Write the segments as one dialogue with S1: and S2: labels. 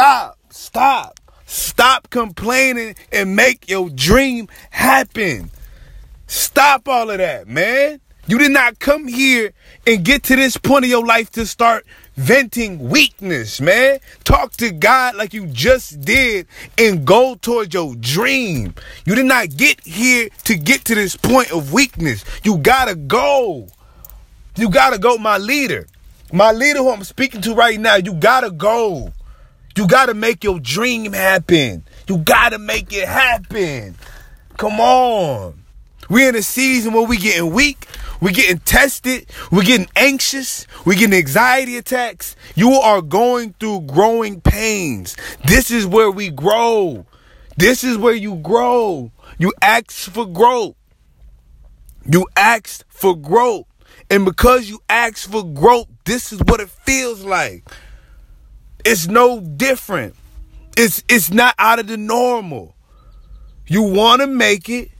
S1: stop, stop, stop complaining and make your dream happen. Stop all of that, man. You did not come here and get to this point of your life to start venting weakness, man. Talk to God like you just did and go towards your dream. You did not get here to get to this point of weakness. You gotta go. You gotta go, my leader. My leader who I'm speaking to right now, you gotta go. You gotta make your dream happen. You gotta make it happen. Come on. We're in a season where we getting weak, we're getting tested, we're getting anxious, we're getting anxiety attacks. You are going through growing pains. This is where we grow. This is where you grow. You ask for growth. You asked for growth. And because you asked for growth, this is what it feels like. It's no different. It's it's not out of the normal. You want to make it,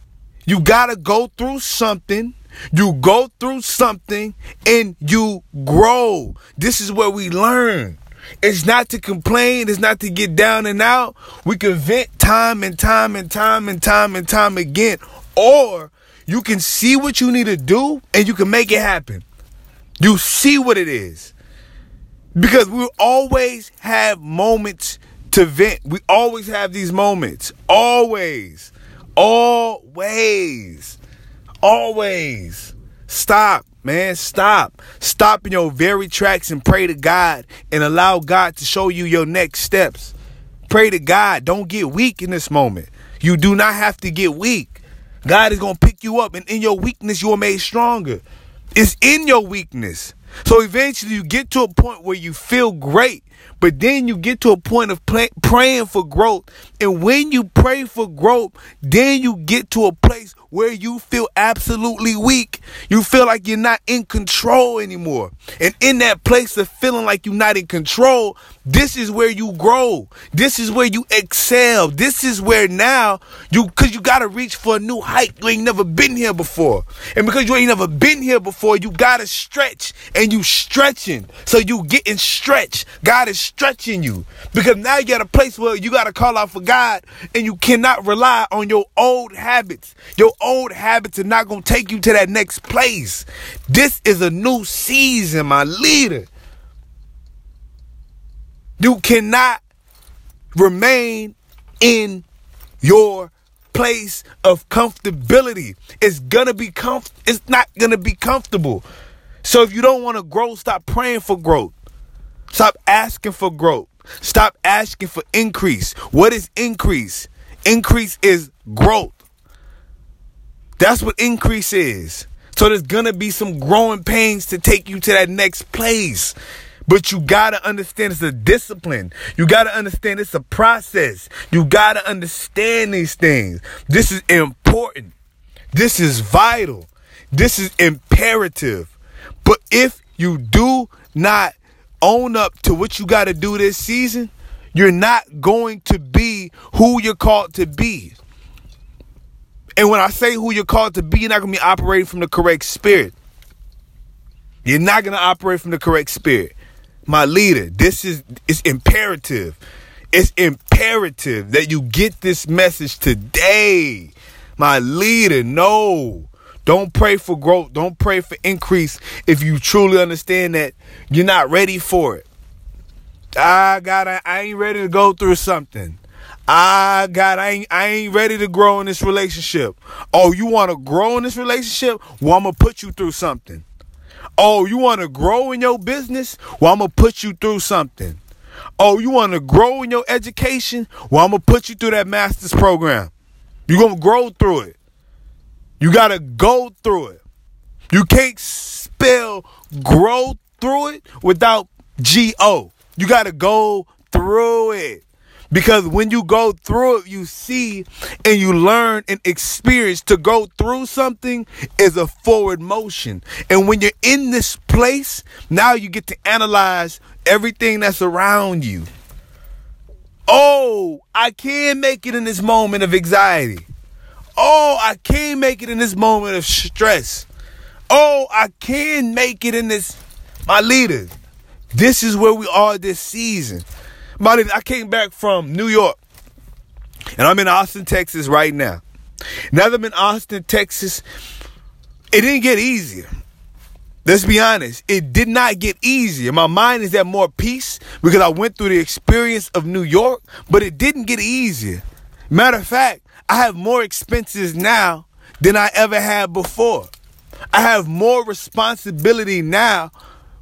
S1: you got to go through something. You go through something and you grow. This is where we learn. It's not to complain, it's not to get down and out. We can vent time and time and time and time and time again. Or you can see what you need to do and you can make it happen. You see what it is. Because we always have moments to vent. We always have these moments. Always. Always. Always. Stop, man. Stop. Stop in your very tracks and pray to God and allow God to show you your next steps. Pray to God. Don't get weak in this moment. You do not have to get weak. God is going to pick you up, and in your weakness, you are made stronger. It's in your weakness. So eventually, you get to a point where you feel great but then you get to a point of praying for growth. And when you pray for growth, then you get to a place where you feel absolutely weak. You feel like you're not in control anymore. And in that place of feeling like you're not in control, this is where you grow. This is where you excel. This is where now you, cause you gotta reach for a new height. You ain't never been here before. And because you ain't never been here before, you gotta stretch and you stretching. So you getting stretched. God is stretching you because now you're at a place where you got to call out for God and you cannot rely on your old habits. Your old habits are not going to take you to that next place. This is a new season, my leader. You cannot remain in your place of comfortability. It's gonna be comf- it's not gonna be comfortable. So if you don't want to grow, stop praying for growth. Stop asking for growth. Stop asking for increase. What is increase? Increase is growth. That's what increase is. So there's gonna be some growing pains to take you to that next place. But you gotta understand it's a discipline. You gotta understand it's a process. You gotta understand these things. This is important. This is vital. This is imperative. But if you do not own up to what you got to do this season, you're not going to be who you're called to be. And when I say who you're called to be, you're not going to be operating from the correct spirit. You're not going to operate from the correct spirit. My leader, this is it's imperative. It's imperative that you get this message today. My leader, no. Don't pray for growth. Don't pray for increase if you truly understand that you're not ready for it. I got I, ain't ready to go through something. I got I ain't I ain't ready to grow in this relationship. Oh, you want to grow in this relationship? Well, I'm gonna put you through something. Oh, you want to grow in your business? Well, I'm gonna put you through something. Oh, you want to grow in your education? Well, I'm gonna put you through that master's program. You're gonna grow through it. You got to go through it. You can't spell grow through it without G O. You got to go through it. Because when you go through it, you see and you learn and experience to go through something is a forward motion. And when you're in this place, now you get to analyze everything that's around you. Oh, I can make it in this moment of anxiety. Oh, I can make it in this moment of stress. Oh, I can make it in this. My leaders, this is where we are this season. Molly, I came back from New York and I'm in Austin, Texas right now. Now that I'm in Austin, Texas, it didn't get easier. Let's be honest, it did not get easier. My mind is at more peace because I went through the experience of New York, but it didn't get easier. Matter of fact, I have more expenses now than I ever had before. I have more responsibility now,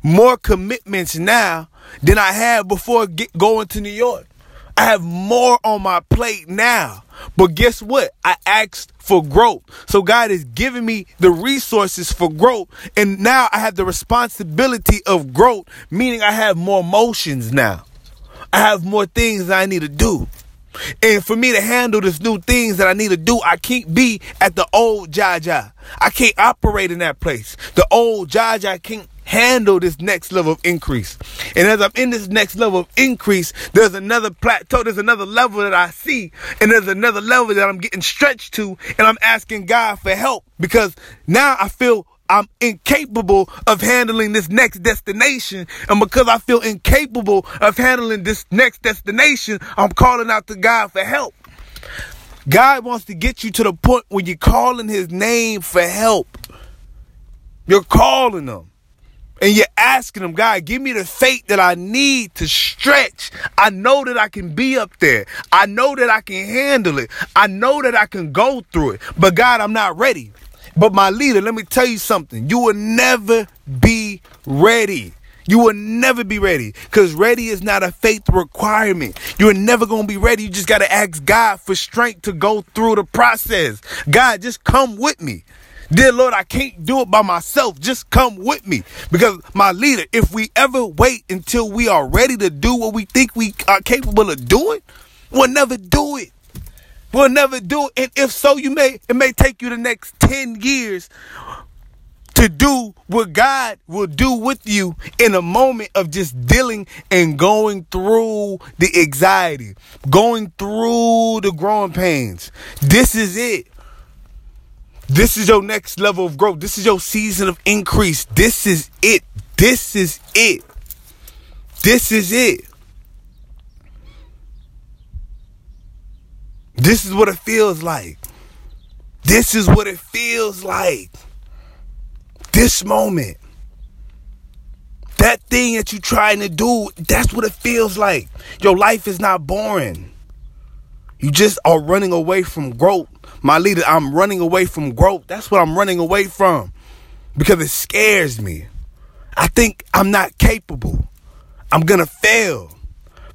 S1: more commitments now than I had before get, going to New York. I have more on my plate now. But guess what? I asked for growth. So God is giving me the resources for growth. And now I have the responsibility of growth, meaning I have more motions now. I have more things I need to do. And for me to handle this new things that I need to do, I can't be at the old Jaja. I can't operate in that place. The old Jaja can't handle this next level of increase. And as I'm in this next level of increase, there's another plateau, there's another level that I see, and there's another level that I'm getting stretched to, and I'm asking God for help because now I feel I'm incapable of handling this next destination. And because I feel incapable of handling this next destination, I'm calling out to God for help. God wants to get you to the point where you're calling his name for help. You're calling him. And you're asking him, God, give me the faith that I need to stretch. I know that I can be up there. I know that I can handle it. I know that I can go through it. But God, I'm not ready. But my leader, let me tell you something. You will never be ready. You will never be ready because ready is not a faith requirement. You're never going to be ready. You just got to ask God for strength to go through the process. God, just come with me. Dear Lord, I can't do it by myself. Just come with me. Because my leader, if we ever wait until we are ready to do what we think we are capable of doing, we'll never do it. We'll never do. And if so, you may it may take you the next 10 years to do what God will do with you in a moment of just dealing and going through the anxiety, going through the growing pains. This is it. This is your next level of growth. This is your season of increase. This is it. This is it. This is it. This is what it feels like. This is what it feels like. This moment. That thing that you're trying to do, that's what it feels like. Your life is not boring. You just are running away from growth. My leader, I'm running away from growth. That's what I'm running away from because it scares me. I think I'm not capable. I'm going to fail.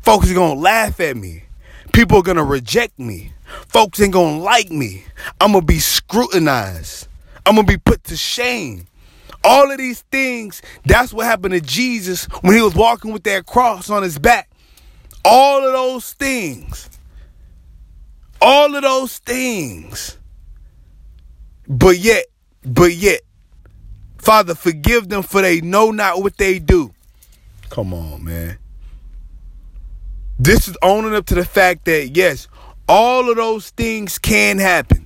S1: Folks are going to laugh at me. People are to reject me. Folks ain't to like me. I'm to be scrutinized. I'm to be put to shame. All of these things, that's what happened to Jesus when he was walking with that cross on his back. All of those things all of those things. But yet, but yet, Father, forgive them for they know not what they do. Come on, man. This is owning up to the fact that, yes, all of those things can happen.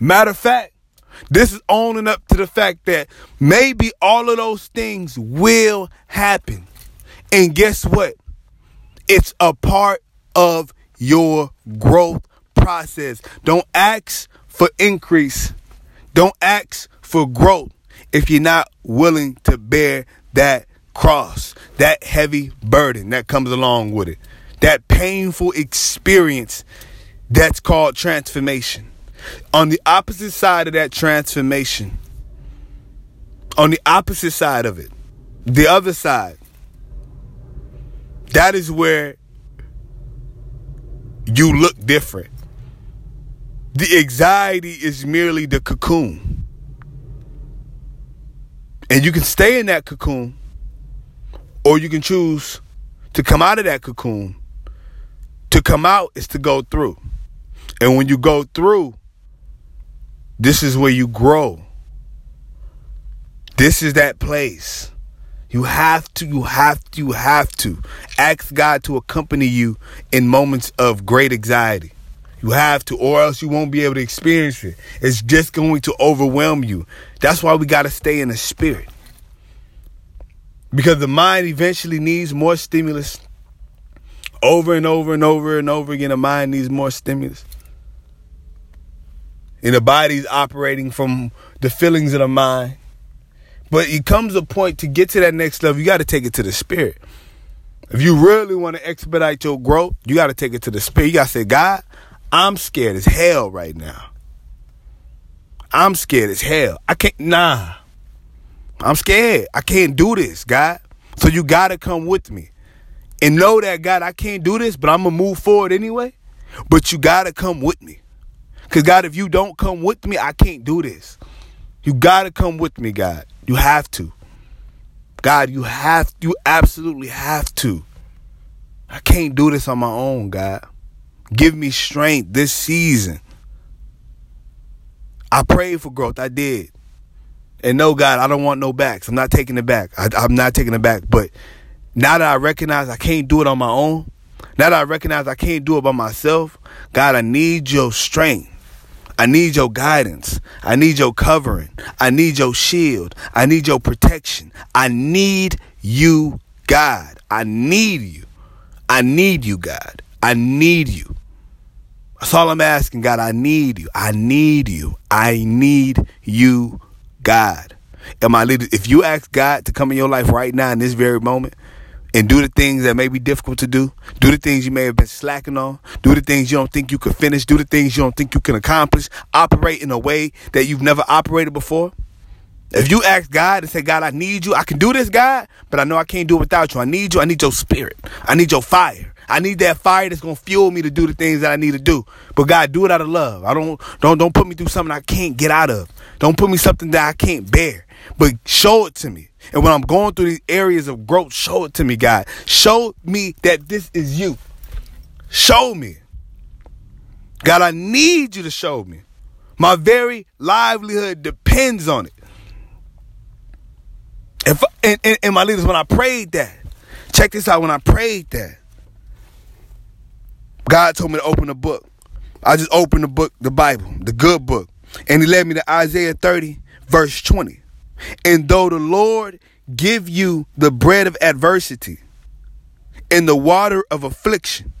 S1: Matter of fact, this is owning up to the fact that maybe all of those things will happen. And guess what? It's a part of your growth process. Don't ask for increase. Don't ask for growth if you're not willing to bear that cross, that heavy burden that comes along with it, that painful experience that's called transformation. On the opposite side of that transformation, on the opposite side of it, the other side, that is where you look different. The anxiety is merely the cocoon. And you can stay in that cocoon, or you can choose to come out of that cocoon. To come out is to go through. And when you go through, this is where you grow. This is that place. You have to, you have to, you have to ask God to accompany you in moments of great anxiety. You have to, or else you won't be able to experience it. It's just going to overwhelm you. That's why we got to stay in the spirit. Because the mind eventually needs more stimulus over and over and over and over again. The mind needs more stimulus. And the body's operating from the feelings of the mind. But it comes a point to get to that next level, you got to take it to the spirit. If you really want to expedite your growth, you got to take it to the spirit. You got to say, God, I'm scared as hell right now. I'm scared as hell. I can't, nah. I'm scared. I can't do this, God. So you got to come with me. And know that, God, I can't do this, but I'm going to move forward anyway. But you got to come with me. Because, God, if you don't come with me, I can't do this. You got to come with me, God. You have to. God, you have, you absolutely have to. I can't do this on my own, God. Give me strength this season. I prayed for growth. I did. And no, God, I don't want no backs. I'm not taking it back. I, am not taking it back. But now that I recognize I can't do it on my own, now that I recognize I can't do it by myself, God, I need your strength. I need your guidance. I need your covering. I need your shield. I need your protection. I need you, God. I need you. I need you, God. I need you. That's all I'm asking, God. I need you. I need you. I need you, God. And my leader, if you ask God to come in your life right now in this very moment, and do the things that may be difficult to do. Do the things you may have been slacking on. Do the things you don't think you could finish. Do the things you don't think you can accomplish. Operate in a way that you've never operated before. If you ask God and say, God, I need you, I can do this, God, but I know I can't do it without you. I need you. I need your spirit. I need your fire. I need that fire that's gonna fuel me to do the things that I need to do. But God, do it out of love. I don't don't don't put me through something I can't get out of. Don't put me something that I can't bear. But show it to me. And when I'm going through these areas of growth, show it to me, God. Show me that this is you. Show me. God, I need you to show me. My very livelihood depends on it. If and, and, and my leaders, when I prayed that, check this out. When I prayed that, God told me to open a book. I just opened the book, the Bible, the good book, and He led me to Isaiah 30, verse 20. And though the Lord give you the bread of adversity and the water of affliction,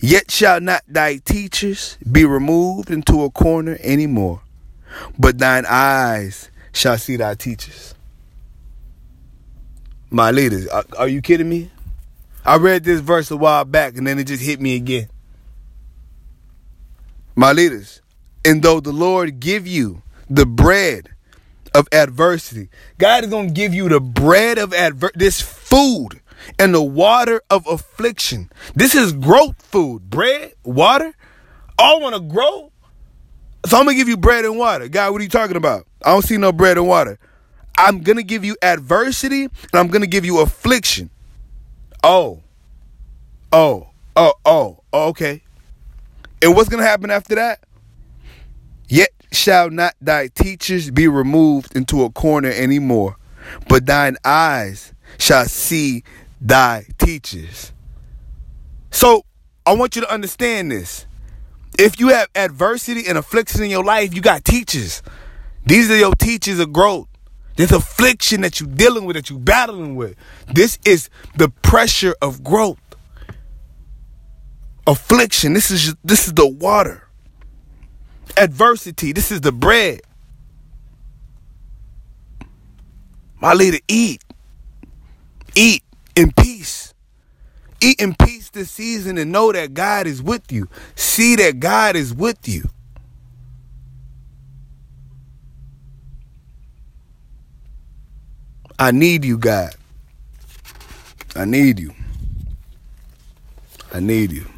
S1: yet shall not thy teachers be removed into a corner any more, but thine eyes shall see thy teachers. My leaders, are, are you kidding me? I read this verse a while back and then it just hit me again. My leaders, and though the Lord give you the bread of adversity. God is going to give you the bread of adversity, this food and the water of affliction. This is growth food. Bread, water. All want to grow. So I'm going to give you bread and water. God, what are you talking about? I don't see no bread and water. I'm going to give you adversity and I'm going to give you affliction. Oh. Oh. Oh, oh, oh okay. And what's going to happen after that? Yet shall not thy teachers be removed into a corner any more, but thine eyes shall see thy teachers. So I want you to understand this. If you have adversity and affliction in your life, you got teachers. These are your teachers of growth. This affliction that you're dealing with, that you're battling with. This is the pressure of growth. Affliction. This is this is the water adversity. This is the bread. My leader, eat. Eat in peace. Eat in peace this season and know that God is with you. See that God is with you. I need you, God. I need you. I need you.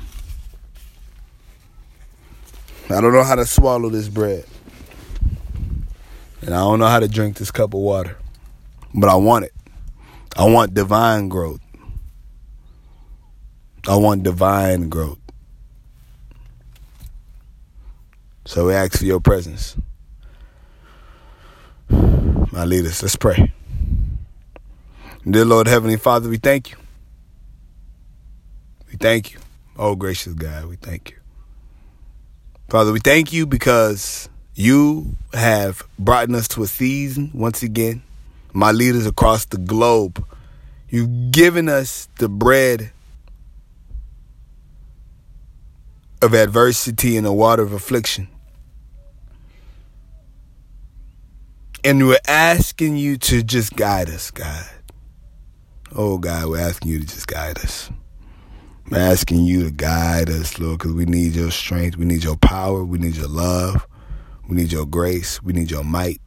S1: I don't know how to swallow this bread. And I don't know how to drink this cup of water. But I want it. I want divine growth. I want divine growth. So we ask for your presence. My leaders, let's pray. Dear Lord Heavenly Father, we thank you. We thank you. Oh, gracious God, we thank you. Father, we thank you because you have brought us to a season once again. My leaders across the globe, you've given us the bread of adversity and the water of affliction. And we're asking you to just guide us, God. Oh, God, we're asking you to just guide us. We're asking you to guide us, Lord, because we need your strength. We need your power. We need your love. We need your grace. We need your might.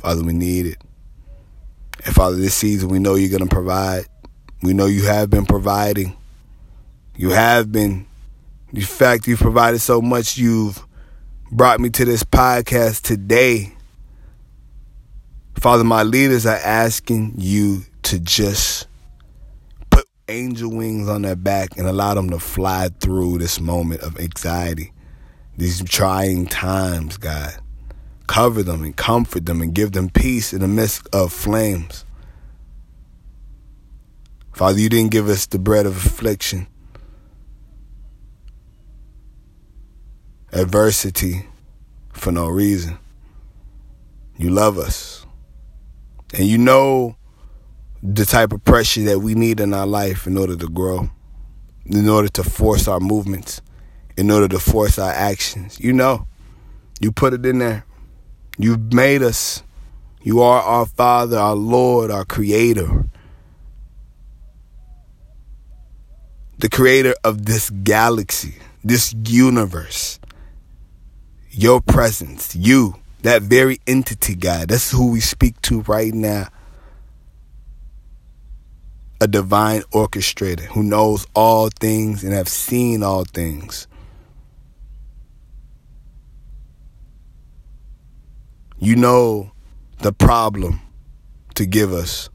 S1: Father, we need it. And Father, this season we know you're going to provide. We know you have been providing. You have been. In fact, you've provided so much, you've brought me to this podcast today Father, my leaders are asking you to just angel wings on their back and allow them to fly through this moment of anxiety, these trying times, God. Cover them and comfort them and give them peace in the midst of flames. Father, you didn't give us the bread of affliction, adversity for no reason. You love us. And you know the type of pressure that we need in our life in order to grow, in order to force our movements, in order to force our actions. You know, you put it in there. You've made us. You are our Father, our Lord, our Creator. The creator of this galaxy, this universe. Your presence, you that very entity, God. That's who we speak to right now. A divine orchestrator who knows all things and have seen all things. You know the problem to give us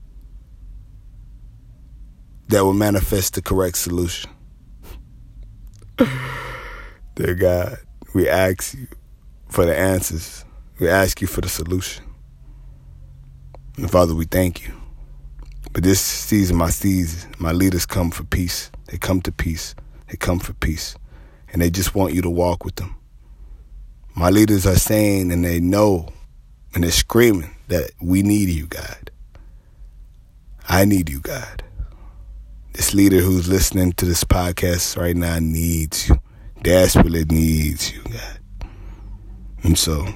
S1: that will manifest the correct solution. Dear God, we ask you for the answers. We ask you for the solution. And Father, we thank you. But this season, my season, my leaders come for peace. They come to peace. They come for peace. And they just want you to walk with them. My leaders are saying and they know and they're screaming that we need you, God. I need you, God. This leader who's listening to this podcast right now needs you. Desperately needs you, God. And so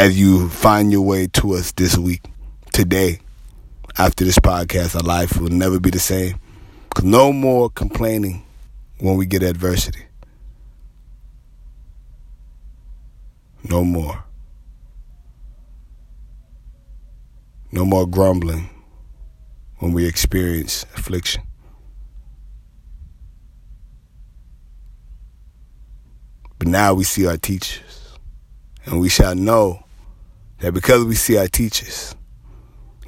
S1: as you find your way to us this week, today, after this podcast, our life will never be the same. No more complaining when we get adversity. No more. No more grumbling when we experience affliction. But now we see our teachers, and we shall know that because we see our teachers,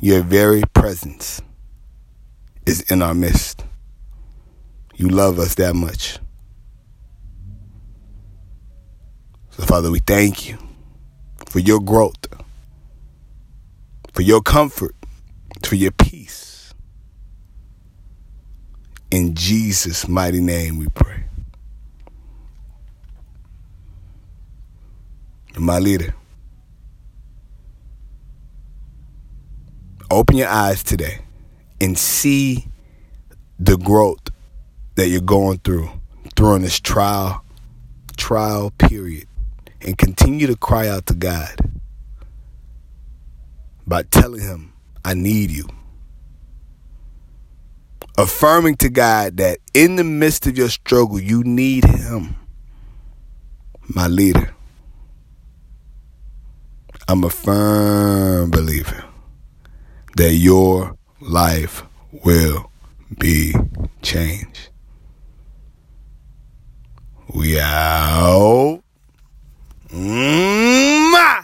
S1: your very presence is in our midst. You love us that much. So, Father, we thank you for your growth, for your comfort, for your peace. In Jesus' mighty name we pray. my leader. Open your eyes today and see the growth that you're going through during this trial trial period and continue to cry out to God by telling him I need you. Affirming to God that in the midst of your struggle you need him my leader. I'm a firm believer that your life will be changed. We out. Mwah!